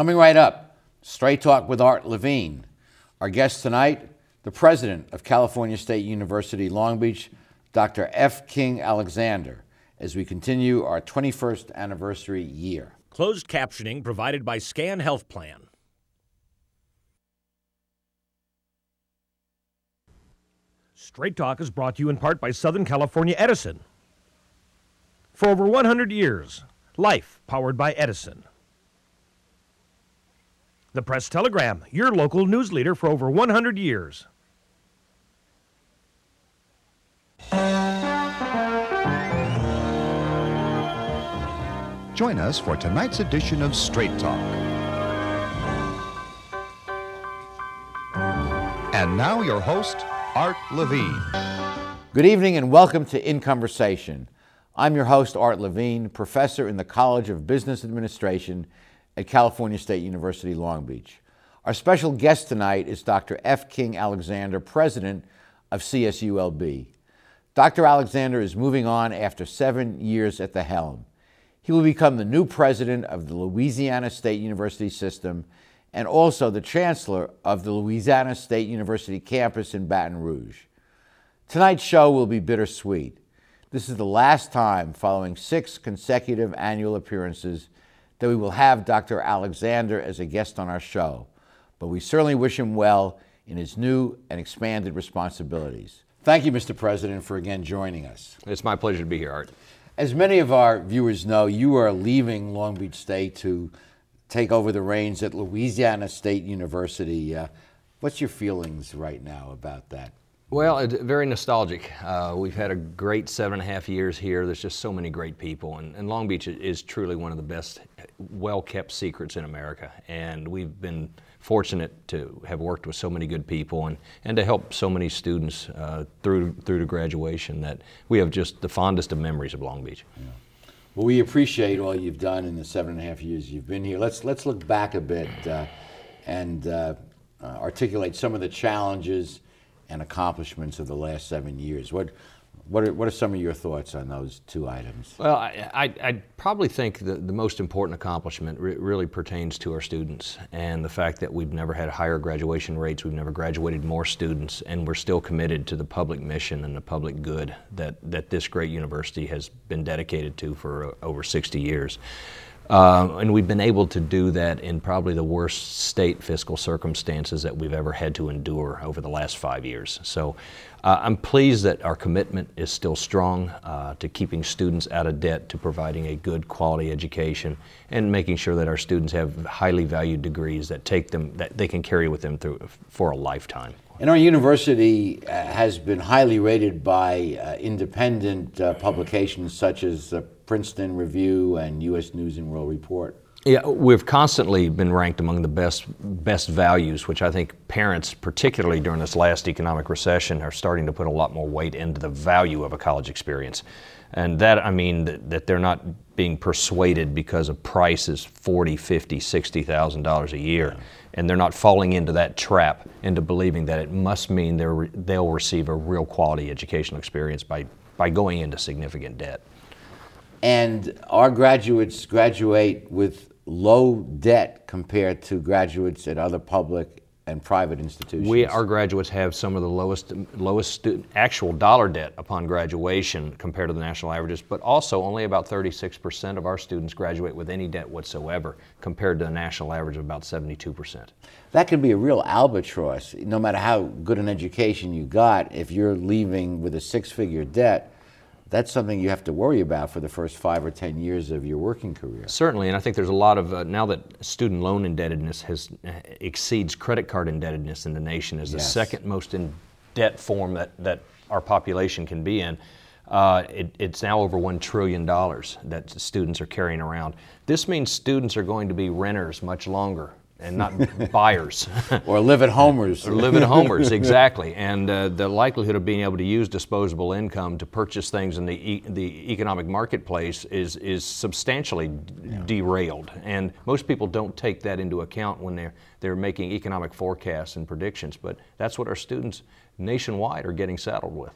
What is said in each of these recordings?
Coming right up, Straight Talk with Art Levine. Our guest tonight, the president of California State University Long Beach, Dr. F. King Alexander, as we continue our 21st anniversary year. Closed captioning provided by Scan Health Plan. Straight Talk is brought to you in part by Southern California Edison. For over 100 years, life powered by Edison. The Press Telegram, your local news leader for over 100 years. Join us for tonight's edition of Straight Talk. And now, your host, Art Levine. Good evening and welcome to In Conversation. I'm your host, Art Levine, professor in the College of Business Administration at California State University, Long Beach. Our special guest tonight is Dr. F. King Alexander, president of CSULB. Dr. Alexander is moving on after seven years at the helm. He will become the new president of the Louisiana State University system and also the chancellor of the Louisiana State University campus in Baton Rouge. Tonight's show will be bittersweet. This is the last time, following six consecutive annual appearances, that we will have Dr. Alexander as a guest on our show, but we certainly wish him well in his new and expanded responsibilities. Thank you, Mr. President, for again joining us. It's my pleasure to be here, Art. As many of our viewers know, you are leaving Long Beach State to take over the reins at Louisiana State University. Uh, what's your feelings right now about that? Well, it, very nostalgic. Uh, we've had a great seven and a half years here. There's just so many great people, and, and Long Beach is truly one of the best, well-kept secrets in America. And we've been fortunate to have worked with so many good people and, and to help so many students uh, through through to graduation that we have just the fondest of memories of Long Beach. Yeah. Well, we appreciate all you've done in the seven and a half years you've been here. Let's let's look back a bit uh, and uh, uh articulate some of the challenges and accomplishments of the last seven years. What, what are, what are some of your thoughts on those two items? Well, I, I, I probably think the, the most important accomplishment re really pertains to our students and the fact that we've never had higher graduation rates, we've never graduated more students, and we're still committed to the public mission and the public good that, that this great university has been dedicated to for uh, over 60 years. Uh, and we've been able to do that in probably the worst state fiscal circumstances that we've ever had to endure over the last five years. So uh, I'm pleased that our commitment is still strong uh, to keeping students out of debt, to providing a good quality education, and making sure that our students have highly valued degrees that take them, that they can carry with them through for a lifetime. And our university uh, has been highly rated by uh, independent uh, publications such as the Princeton Review and U.S. News and World Report. Yeah, we've constantly been ranked among the best best values, which I think parents, particularly during this last economic recession, are starting to put a lot more weight into the value of a college experience. And that, I mean, that, that they're not being persuaded because of prices 40, 50, 60,000 dollars a year. Yeah. And they're not falling into that trap into believing that it must mean they'll receive a real quality educational experience by, by going into significant debt. And our graduates graduate with low debt compared to graduates at other public and private institutions. We, our graduates have some of the lowest, lowest student, actual dollar debt upon graduation compared to the national averages, but also only about 36% of our students graduate with any debt whatsoever compared to the national average of about 72%. That can be a real albatross. No matter how good an education you got, if you're leaving with a six-figure debt, that's something you have to worry about for the first five or ten years of your working career. Certainly, and I think there's a lot of uh, now that student loan indebtedness has uh, exceeds credit card indebtedness in the nation as yes. the second most in debt form that that our population can be in. Uh, it, it's now over $1 trillion that students are carrying around. This means students are going to be renters much longer and not buyers. or live at homers. or live at homers, exactly. And uh, the likelihood of being able to use disposable income to purchase things in the, e the economic marketplace is, is substantially yeah. derailed. And most people don't take that into account when they're, they're making economic forecasts and predictions. But that's what our students nationwide are getting saddled with.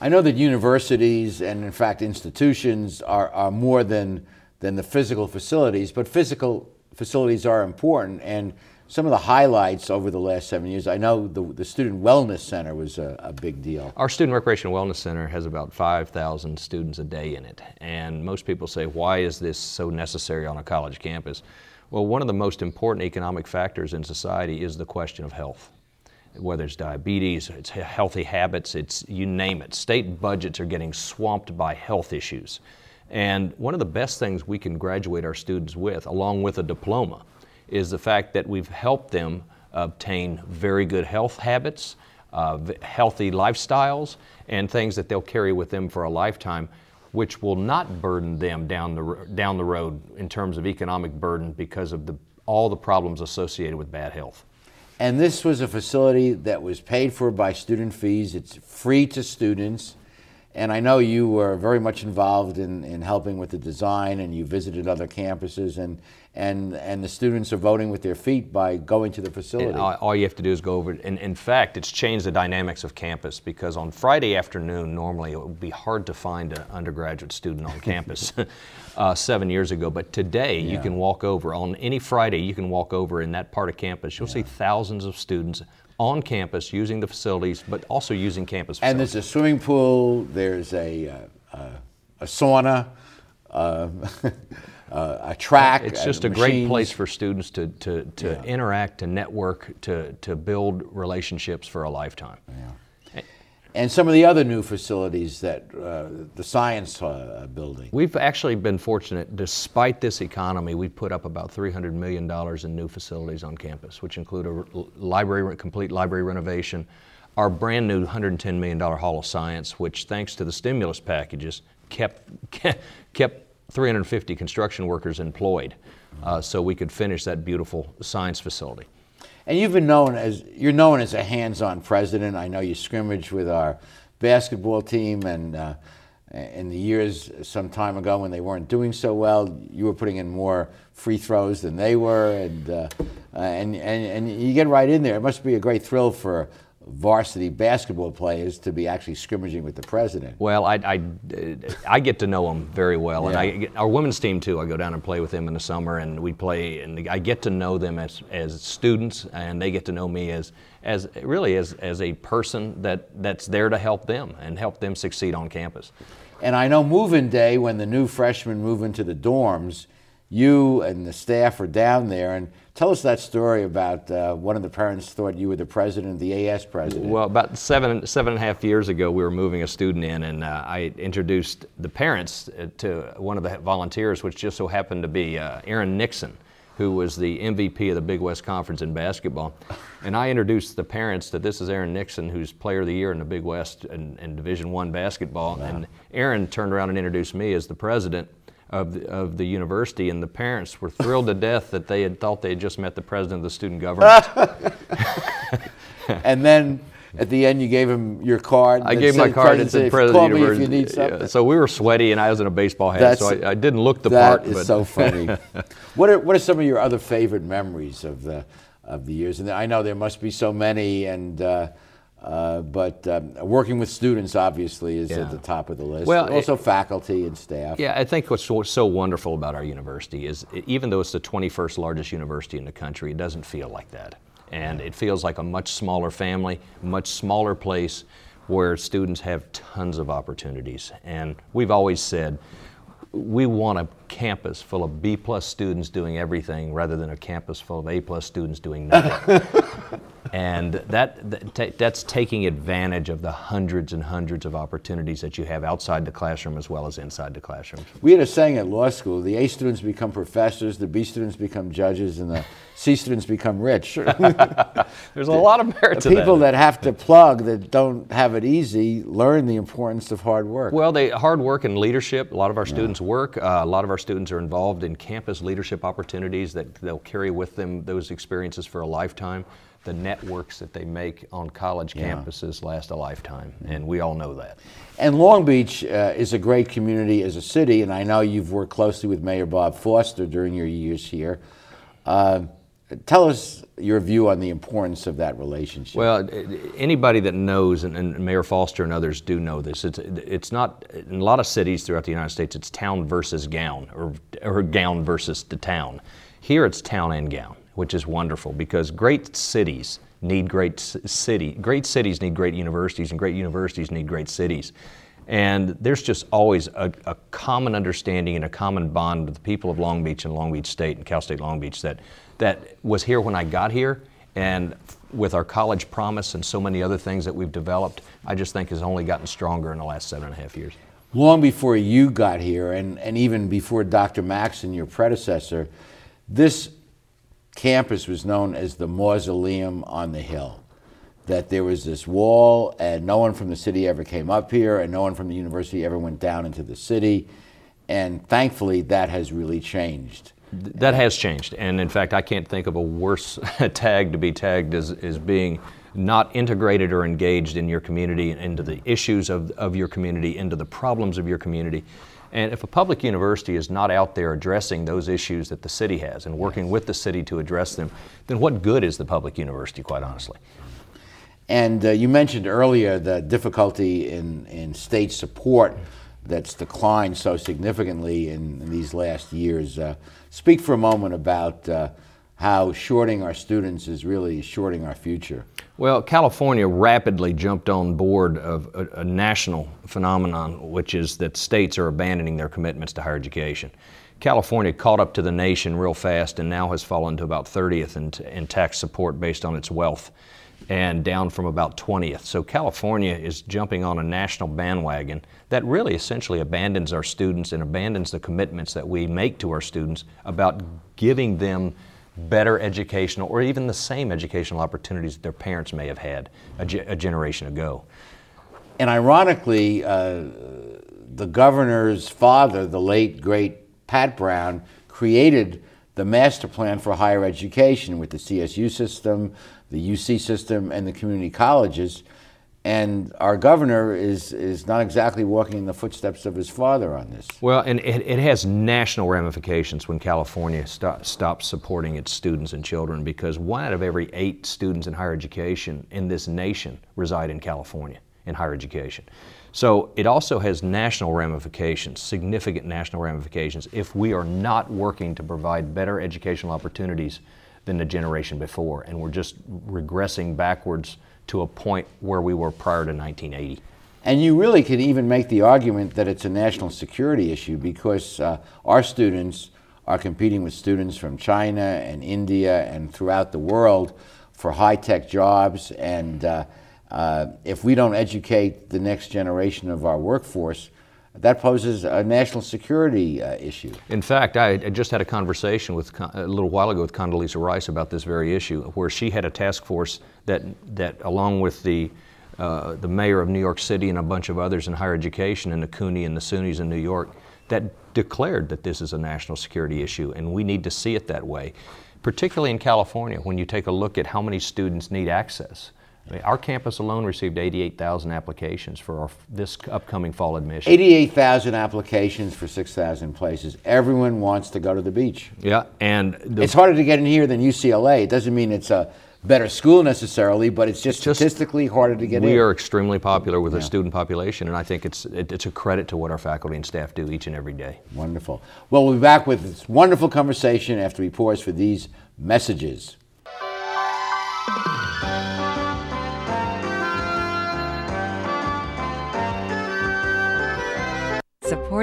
I know that universities and, in fact, institutions are, are more than, than the physical facilities, but physical facilities are important. And some of the highlights over the last seven years, I know the, the Student Wellness Center was a, a big deal. Our Student Recreation Wellness Center has about 5,000 students a day in it. And most people say, why is this so necessary on a college campus? Well, one of the most important economic factors in society is the question of health. Whether it's diabetes, it's healthy habits, it's you name it. State budgets are getting swamped by health issues. And one of the best things we can graduate our students with, along with a diploma, is the fact that we've helped them obtain very good health habits, uh, healthy lifestyles, and things that they'll carry with them for a lifetime, which will not burden them down the, down the road in terms of economic burden because of the, all the problems associated with bad health. And this was a facility that was paid for by student fees. It's free to students. And I know you were very much involved in, in helping with the design and you visited other campuses and, and, and the students are voting with their feet by going to the facility. All, all, you have to do is go over it. And in fact, it's changed the dynamics of campus because on Friday afternoon, normally it would be hard to find an undergraduate student on campus uh, seven years ago. But today, yeah. you can walk over. On any Friday, you can walk over in that part of campus. You'll yeah. see thousands of students on campus using the facilities, but also using campus facilities. And there's a swimming pool, there's a, uh, a sauna. Uh, uh, a track. It's just a great place for students to, to, to yeah. interact, to network, to, to build relationships for a lifetime. Yeah. And some of the other new facilities that uh, the science uh, building. We've actually been fortunate, despite this economy, we've put up about $300 million in new facilities on campus, which include a library, complete library renovation, our brand new $110 million Hall of Science, which thanks to the stimulus packages kept, kept 350 construction workers employed uh, so we could finish that beautiful science facility. And you've been known as, you're known as a hands-on president. I know you scrimmaged with our basketball team and uh, in the years some time ago when they weren't doing so well, you were putting in more free throws than they were, and, uh, and, and, and you get right in there. It must be a great thrill for varsity basketball players to be actually scrimmaging with the president. Well, I, I, I get to know them very well, yeah. and I, our women's team too. I go down and play with them in the summer, and we play, and I get to know them as, as students, and they get to know me as, as really as, as a person that, that's there to help them and help them succeed on campus. And I know moving day when the new freshmen move into the dorms, you and the staff are down there and Tell us that story about uh, one of the parents thought you were the president, the AS president. Well, about seven, seven and a half years ago, we were moving a student in, and uh, I introduced the parents uh, to one of the volunteers, which just so happened to be uh, Aaron Nixon, who was the MVP of the Big West Conference in basketball. And I introduced the parents that this is Aaron Nixon, who's Player of the Year in the Big West and, and Division One basketball. Wow. And Aaron turned around and introduced me as the president of the, of the university, and the parents were thrilled to death that they had thought they had just met the president of the student government. and then at the end, you gave him your card. I gave my card and said president of the university. Yeah, so we were sweaty, and I was in a baseball hat, That's, so I, I, didn't look the that part. That is so funny. what are what are some of your other favorite memories of the of the years? And I know there must be so many, and. Uh, uh, but um, working with students obviously is yeah. at the top of the list. Well, also it, faculty and staff. Yeah, I think what's so, so wonderful about our university is even though it's the 21st largest university in the country, it doesn't feel like that. And it feels like a much smaller family, much smaller place where students have tons of opportunities. And we've always said we want a campus full of B plus students doing everything rather than a campus full of A plus students doing nothing. and that, that, that's taking advantage of the hundreds and hundreds of opportunities that you have outside the classroom as well as inside the classroom. We had a saying at law school: the A students become professors, the B students become judges, and the C students become rich. There's a lot of merit to people that. that have to plug that don't have it easy learn the importance of hard work. Well, they hard work and leadership. A lot of our students yeah. work. Uh, a lot of our students are involved in campus leadership opportunities that they'll carry with them those experiences for a lifetime the networks that they make on college yeah. campuses last a lifetime, and we all know that. And Long Beach uh, is a great community as a city, and I know you've worked closely with Mayor Bob Foster during your years here. Uh, tell us your view on the importance of that relationship. Well, anybody that knows, and, and, Mayor Foster and others do know this, it's, it's not, in a lot of cities throughout the United States, it's town versus gown, or, or gown versus the town Here it's town and gown, which is wonderful because great cities need great city. Great cities need great universities, and great universities need great cities. And there's just always a, a, common understanding and a common bond with the people of Long Beach and Long Beach State and Cal State Long Beach that, that was here when I got here. And with our college promise and so many other things that we've developed, I just think has only gotten stronger in the last seven and a half years. Long before you got here, and, and even before Dr. Max and your predecessor, this campus was known as the mausoleum on the hill that there was this wall and no one from the city ever came up here and no one from the university ever went down into the city. And thankfully, that has really changed. That has changed. And in fact, I can't think of a worse tag to be tagged as, as being not integrated or engaged in your community, into the issues of, of your community, into the problems of your community. And if a public university is not out there addressing those issues that the city has and working with the city to address them, then what good is the public university, quite honestly? And uh, you mentioned earlier the difficulty in, in state support that's declined so significantly in, in these last years. Uh, speak for a moment about uh, how shorting our students is really shorting our future. Well, California rapidly jumped on board of a, a, national phenomenon, which is that states are abandoning their commitments to higher education. California caught up to the nation real fast and now has fallen to about 30th in, in tax support based on its wealth and down from about 20th. So California is jumping on a national bandwagon that really essentially abandons our students and abandons the commitments that we make to our students about giving them better educational or even the same educational opportunities that their parents may have had a, ge- a generation ago. And ironically, uh, the governor's father, the late great Pat Brown, created the master plan for higher education with the CSU system, the UC system, and the community colleges. And our governor is, is not exactly walking in the footsteps of his father on this. Well, and it, it has national ramifications when California st- stops supporting its students and children because one out of every eight students in higher education in this nation reside in California in higher education. So it also has national ramifications, significant national ramifications, if we are not working to provide better educational opportunities than the generation before. And we're just regressing backwards to a point where we were prior to 1980. And you really could even make the argument that it's a national security issue because uh, our students are competing with students from China and India and throughout the world for high tech jobs. And uh, uh, if we don't educate the next generation of our workforce, that poses a national security uh, issue. In fact, I, just had a conversation with a little while ago with Condoleezza Rice about this very issue, where she had a task force that, that along with the uh, the mayor of New York City and a bunch of others in higher education and the CUNY and the SUNYs in New York, that declared that this is a national security issue, and we need to see it that way. Particularly in California, when you take a look at how many students need access. I mean, our campus alone received 88,000 applications for our, this upcoming fall admission. 88,000 applications for 6,000 places. Everyone wants to go to the beach. Yeah, and the, it's harder to get in here than UCLA. It doesn't mean it's a better school necessarily, but it's just, just statistically harder to get we in. We are extremely popular with yeah. the student population, and I think it's it, it's a credit to what our faculty and staff do each and every day. Wonderful. Well, we'll be back with this wonderful conversation after we pause for these messages.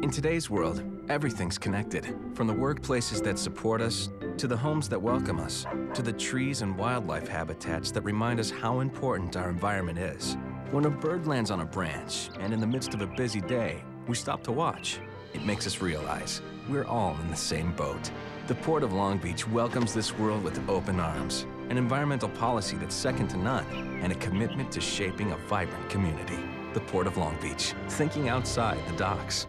In today's world, everything's connected. From the workplaces that support us, to the homes that welcome us, to the trees and wildlife habitats that remind us how important our environment is. When a bird lands on a branch, and in the midst of a busy day, we stop to watch, it makes us realize we're all in the same boat. The Port of Long Beach welcomes this world with open arms, an environmental policy that's second to none, and a commitment to shaping a vibrant community. The Port of Long Beach, thinking outside the docks.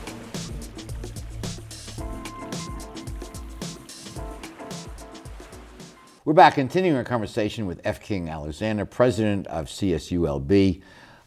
We're back continuing our conversation with F. King Alexander, president of CSULB.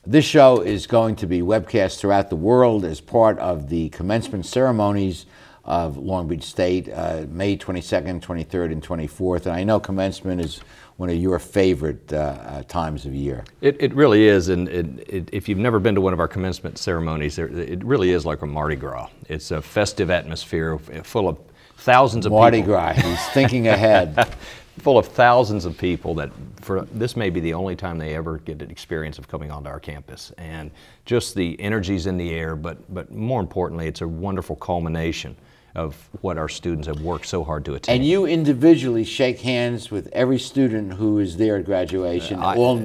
This show is going to be webcast throughout the world as part of the commencement ceremonies of Long Beach State, uh, May 22nd, 23rd, and 24th. And I know commencement is one of your favorite uh, uh, times of year. It, it really is, and it, it, if you've never been to one of our commencement ceremonies, it really is like a Mardi Gras. It's a festive atmosphere full of thousands of people. Mardi people. Gras, he's thinking ahead. full of thousands of people that for this may be the only time they ever get an experience of coming onto our campus and just the energies in the air but but more importantly it's a wonderful culmination of what our students have worked so hard to attain. And you individually shake hands with every student who is there at graduation, I- all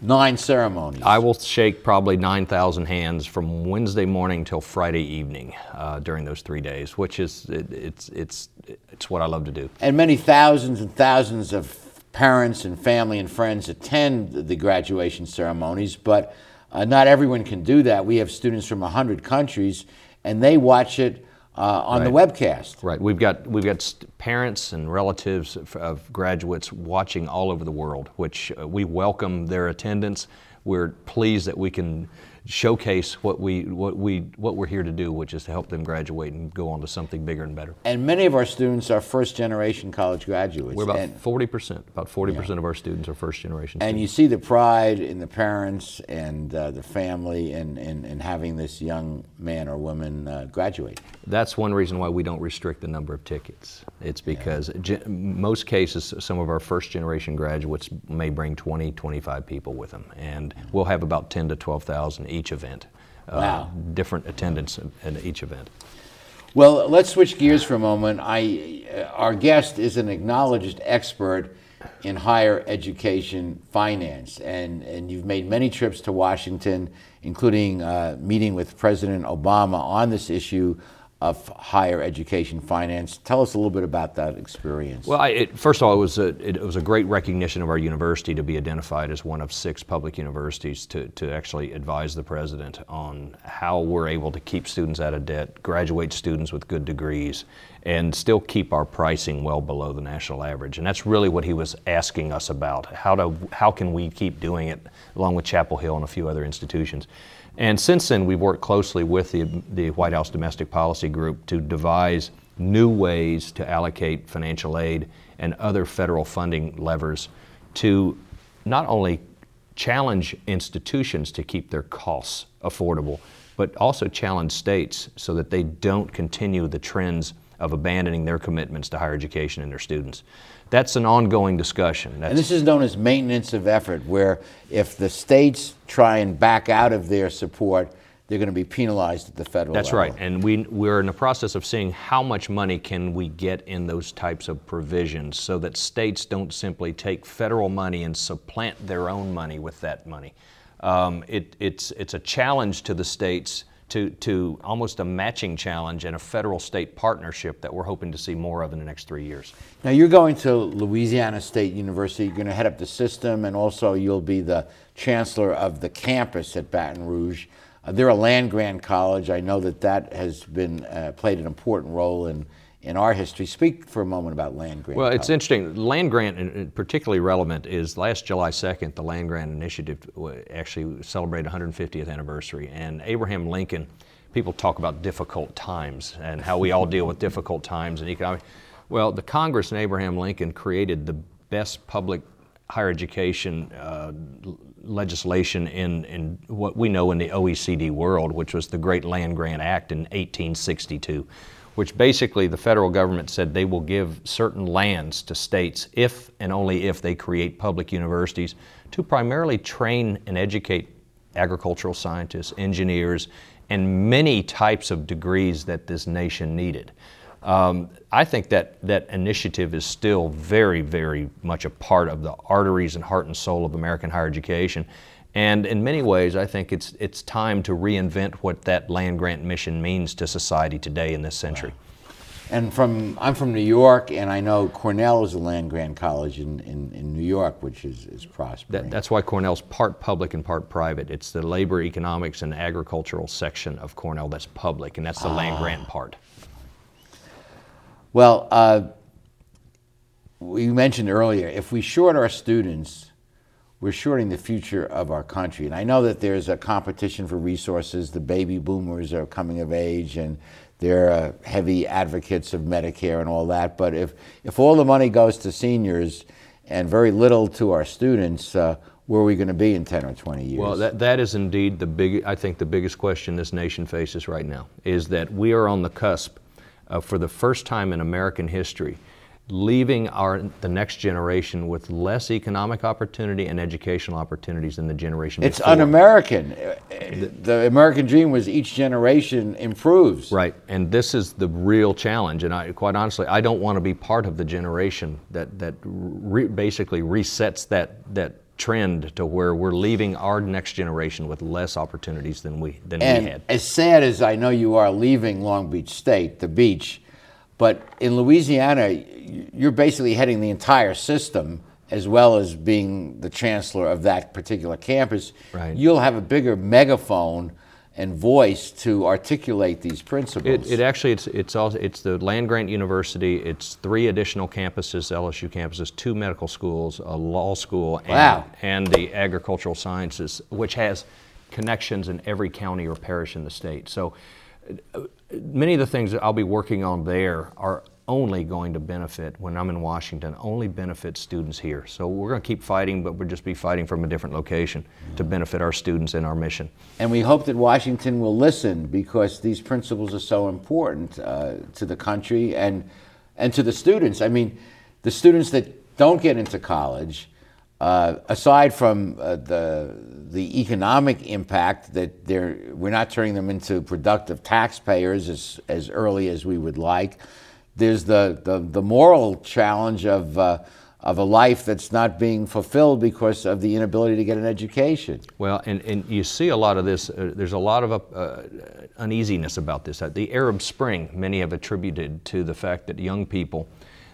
nine ceremonies. I will shake probably 9,000 hands from Wednesday morning till Friday evening uh, during those three days, which is it, it's it's it's what I love to do. and many thousands and thousands of parents and family and friends attend the graduation ceremonies, but uh, not everyone can do that. We have students from 100 countries, and they watch it uh, on the webcast. Right. We've got we've got parents and relatives of, of graduates watching all over the world, which uh, we welcome their attendance. We're pleased that we can showcase what we what we what we're here to do, which is to help them graduate and go on to something bigger and better. And many of our students are first generation college graduates. We're about forty percent. About forty percent of our students are first generation. and you see the pride in the parents and uh, the family in, in, in having this young man or woman uh, graduate. That's one reason why we don't restrict the number of tickets. It's because ge- most cases, some of our first generation graduates may bring 20, 25 people with them, and we'll have about 10 to 12,000 each event. Uh, different attendance in- in each event. Well, let's switch gears for a moment. I, uh, our guest is an acknowledged expert in higher education finance, and, and you've made many trips to Washington, including uh, meeting with President Obama on this issue of higher education finance. Tell us a little bit about that experience. Well, I, it, first of all, it was, a, it, was a great recognition of our university to be identified as one of six public universities to, to actually advise the president on how we're able to keep students out of debt, graduate students with good degrees, and still keep our pricing well below the national average. And that's really what he was asking us about. How, to, how can we keep doing it along with Chapel Hill and a few other institutions? And since then, we've worked closely with the, the White House Domestic Policy Group to devise new ways to allocate financial aid and other federal funding levers to not only challenge institutions to keep their costs affordable, but also challenge states so that they don't continue the trends of abandoning their commitments to higher education and their students. That's an ongoing discussion. That's, And this is known as maintenance of effort, where if the states try and back out of their support, they're going to be penalized at the federal level. That's level. right, and we, we're in the process of seeing how much money can we get in those types of provisions so that states don't simply take federal money and supplant their own money with that money. Um, it, it's, it's a challenge to the states to, to almost a matching challenge and a federal state partnership that we're hoping to see more of in the next three years. Now you're going to Louisiana State University. You're going to head up the system, and also you'll be the chancellor of the campus at Baton Rouge. Uh, they're a land grant college. I know that that has been uh, played an important role in in our history. Speak for a moment about land grant. Well, it's interesting. Land grant, and and particularly relevant, is last July 2nd, the Land Grant Initiative uh, actually celebrated 150th anniversary. And Abraham Lincoln, people talk about difficult times and how we all deal with difficult times and economic. Well, the Congress and Abraham Lincoln created the best public higher education uh, legislation in, in what we know in the OECD world, which was the Great Land Grant Act in 1862, which basically the federal government said they will give certain lands to states if and only if they create public universities to primarily train and educate agricultural scientists, engineers, and many types of degrees that this nation needed. Um, I think that that initiative is still very, very much a part of the arteries and heart and soul of American higher education. And in many ways, I think it's, it's time to reinvent what that land grant mission means to society today in this century. And from I'm from New York, and I know Cornell is a land grant college in, in, in New York, which is, is prospering. That, that's why Cornell's part public and part private. It's the labor, economics, and agricultural section of Cornell that's public, and that's the ah. land grant part. Well, uh, we mentioned earlier, if we short our students, we're shorting the future of our country. And I know that there's a competition for resources. The baby boomers are coming of age, and they're uh, heavy advocates of Medicare and all that. But if, if all the money goes to seniors and very little to our students, uh, where are we going to be in 10 or 20 years? Well, that, that is indeed the big, I think the biggest question this nation faces right now is that we are on the cusp uh, for the first time in American history, leaving our, the next generation with less economic opportunity and educational opportunities than the generation it's before. It's un-American. The, the, American dream was each generation improves. Right, and this is the real challenge. And I, quite honestly, I don't want to be part of the generation that, that re basically resets that, that trend to where we're leaving our next generation with less opportunities than we than and we had. As sad as I know you are leaving Long Beach State, the beach, but in Louisiana, you're basically heading the entire system as well as being the chancellor of that particular campus. Right. You'll have a bigger megaphone and voice to articulate these principles. It, it, actually it's it's also it's the land grant university. It's three additional campuses, LSU campuses, two medical schools, a law school, and, wow. and the agricultural sciences, which has connections in every county or parish in the state. So many of the things that I'll be working on there are only going to benefit when I'm in Washington, only benefit students here. So we're going to keep fighting, but we'll just be fighting from a different location to benefit our students and our mission. And we hope that Washington will listen because these principles are so important uh, to the country and, and to the students. I mean, the students that don't get into college, uh, aside from uh, the, the economic impact that they're, we're not turning them into productive taxpayers as, as early as we would like, there's the, the, the moral challenge of, uh, of a life that's not being fulfilled because of the inability to get an education. Well, and, and you see a lot of this, uh, there's a lot of uh, uneasiness about this. The Arab Spring, many have attributed to the fact that young people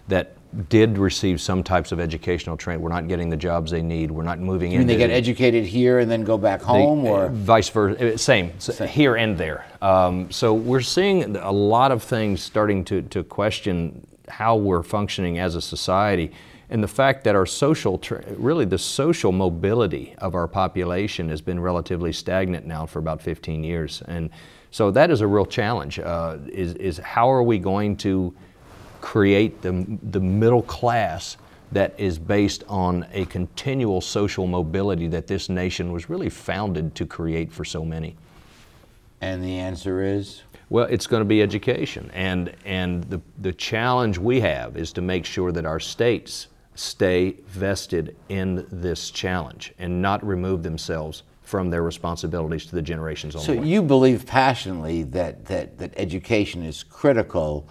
that did receive some types of educational training. We're not getting the jobs they need. We're not moving in. they get educated here and then go back home, they, or vice versa? Uh, same, same. here and there. Um, so we're seeing a lot of things starting to, to question how we're functioning as a society. And the fact that our social, really the social mobility of our population has been relatively stagnant now for about 15 years. And so that is a real challenge, uh, is, is how are we going to create the, the middle class that is based on a continual social mobility that this nation was really founded to create for so many. And the answer is? Well, it's going to be education. And, and the, the challenge we have is to make sure that our states stay vested in this challenge and not remove themselves from their responsibilities to the generations on So you believe passionately that, that, that education is critical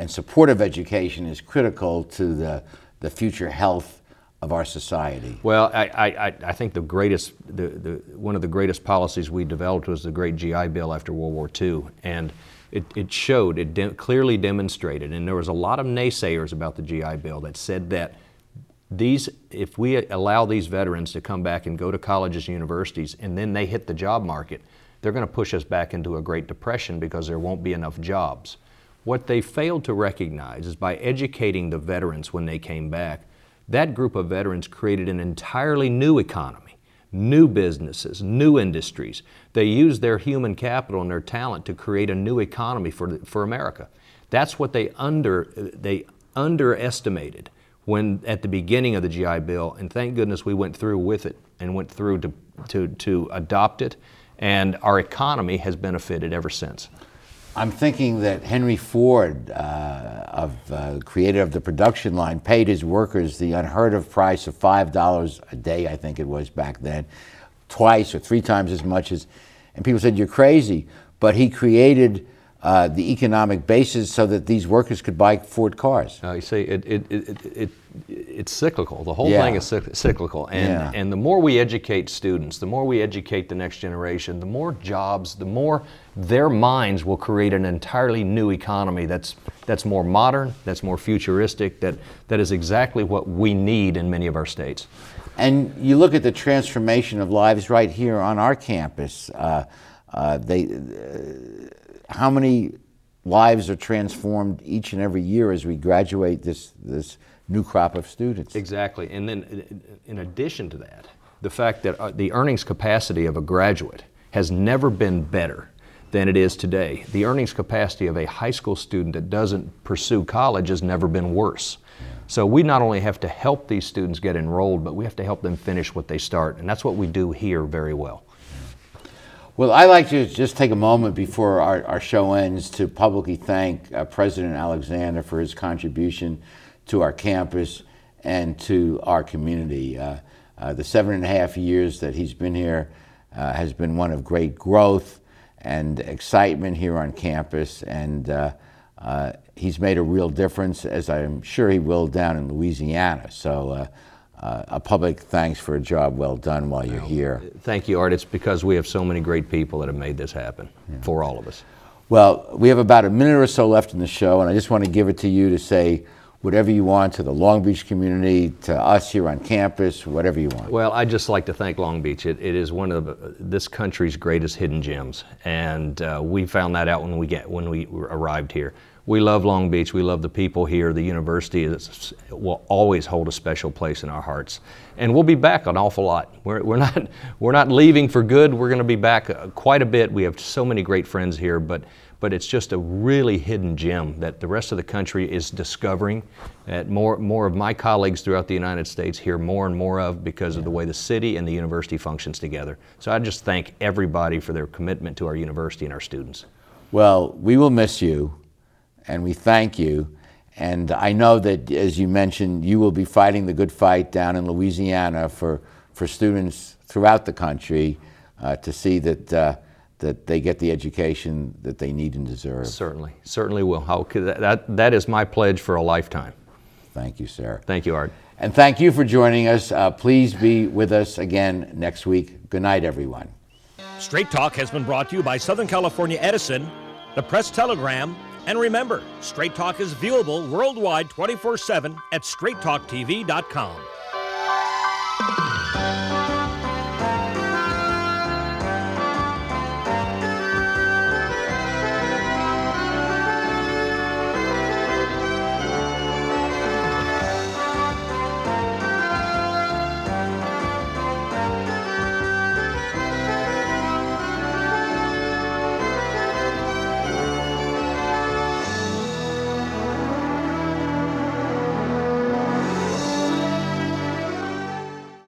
and supportive education is critical to the, the future health of our society. Well, I, I, I think the greatest, the, the, one of the greatest policies we developed was the great GI Bill after World War II. And it, it showed, it de clearly demonstrated, and there was a lot of naysayers about the GI Bill that said that these, if we allow these veterans to come back and go to colleges and universities and then they hit the job market, they're going to push us back into a Great Depression because there won't be enough jobs. What they failed to recognize is by educating the veterans when they came back, that group of veterans created an entirely new economy, new businesses, new industries. They used their human capital and their talent to create a new economy for, for America. That's what they, under, they underestimated when at the beginning of the GI Bill, and thank goodness we went through with it and went through to, to, to adopt it, and our economy has benefited ever since. I'm thinking that Henry Ford, uh, of uh, creator of the production line, paid his workers the unheard of price of five dollars a day. I think it was back then, twice or three times as much as, and people said you're crazy. But he created uh, the economic basis so that these workers could buy Ford cars. Uh, you see, it, it, it, it, it's cyclical. The whole Yeah. thing is cyclical. And, Yeah. and the more we educate students, the more we educate the next generation, the more jobs, the more their minds will create an entirely new economy that's, that's more modern, that's more futuristic, that, that is exactly what we need in many of our states. And you look at the transformation of lives right here on our campus. Uh, uh, they, how many lives are transformed each and every year as we graduate this this new crop of students? Exactly. And then, in addition to that, the fact that uh, the earnings capacity of a graduate has never been better than it is today. The earnings capacity of a high school student that doesn't pursue college has never been worse. So we not only have to help these students get enrolled, but we have to help them finish what they start. And that's what we do here very well. Well, I'd like to just take a moment before our, our show ends to publicly thank uh, President Alexander for his contribution to our campus and to our community. Uh, uh, the seven and a half years that he's been here uh, has been one of great growth and excitement here on campus, and uh, uh, he's made a real difference, as I'm sure he will down in Louisiana. So, uh, a public thanks for a job well done while you're here. Thank you, Art. It's because we have so many great people that have made this happen for all of us. Well, we have about a minute or so left in the show, and I just want to give it to you to say whatever you want to the Long Beach community, to us here on campus, whatever you want. Well, I'd just like to thank Long Beach. It, it is one of the, this country's greatest hidden gems, and uh, we found that out when we get when we arrived here. We love Long Beach. We love the people here. The university is, will always hold a special place in our hearts, and we'll be back an awful lot. We're, we're not we're not leaving for good. We're going to be back uh, quite a bit. We have so many great friends here, but but it's just a really hidden gem that the rest of the country is discovering. That more, more of my colleagues throughout the United States hear more and more of because of the way the city and the university functions together. So I just thank everybody for their commitment to our university and our students. Well, we will miss you, and we thank you. And I know that, as you mentioned, you will be fighting the good fight down in Louisiana for, for students throughout the country uh, to see that, uh, that they get the education that they need and deserve. Certainly, certainly will. How that, that, that is my pledge for a lifetime. Thank you, sir. Thank you, Art. And thank you for joining us. Uh, please be with us again next week. Good night, everyone. Straight Talk has been brought to you by Southern California Edison, the Press Telegram, and remember, Straight Talk is viewable worldwide 24 7 at straighttalktv.com.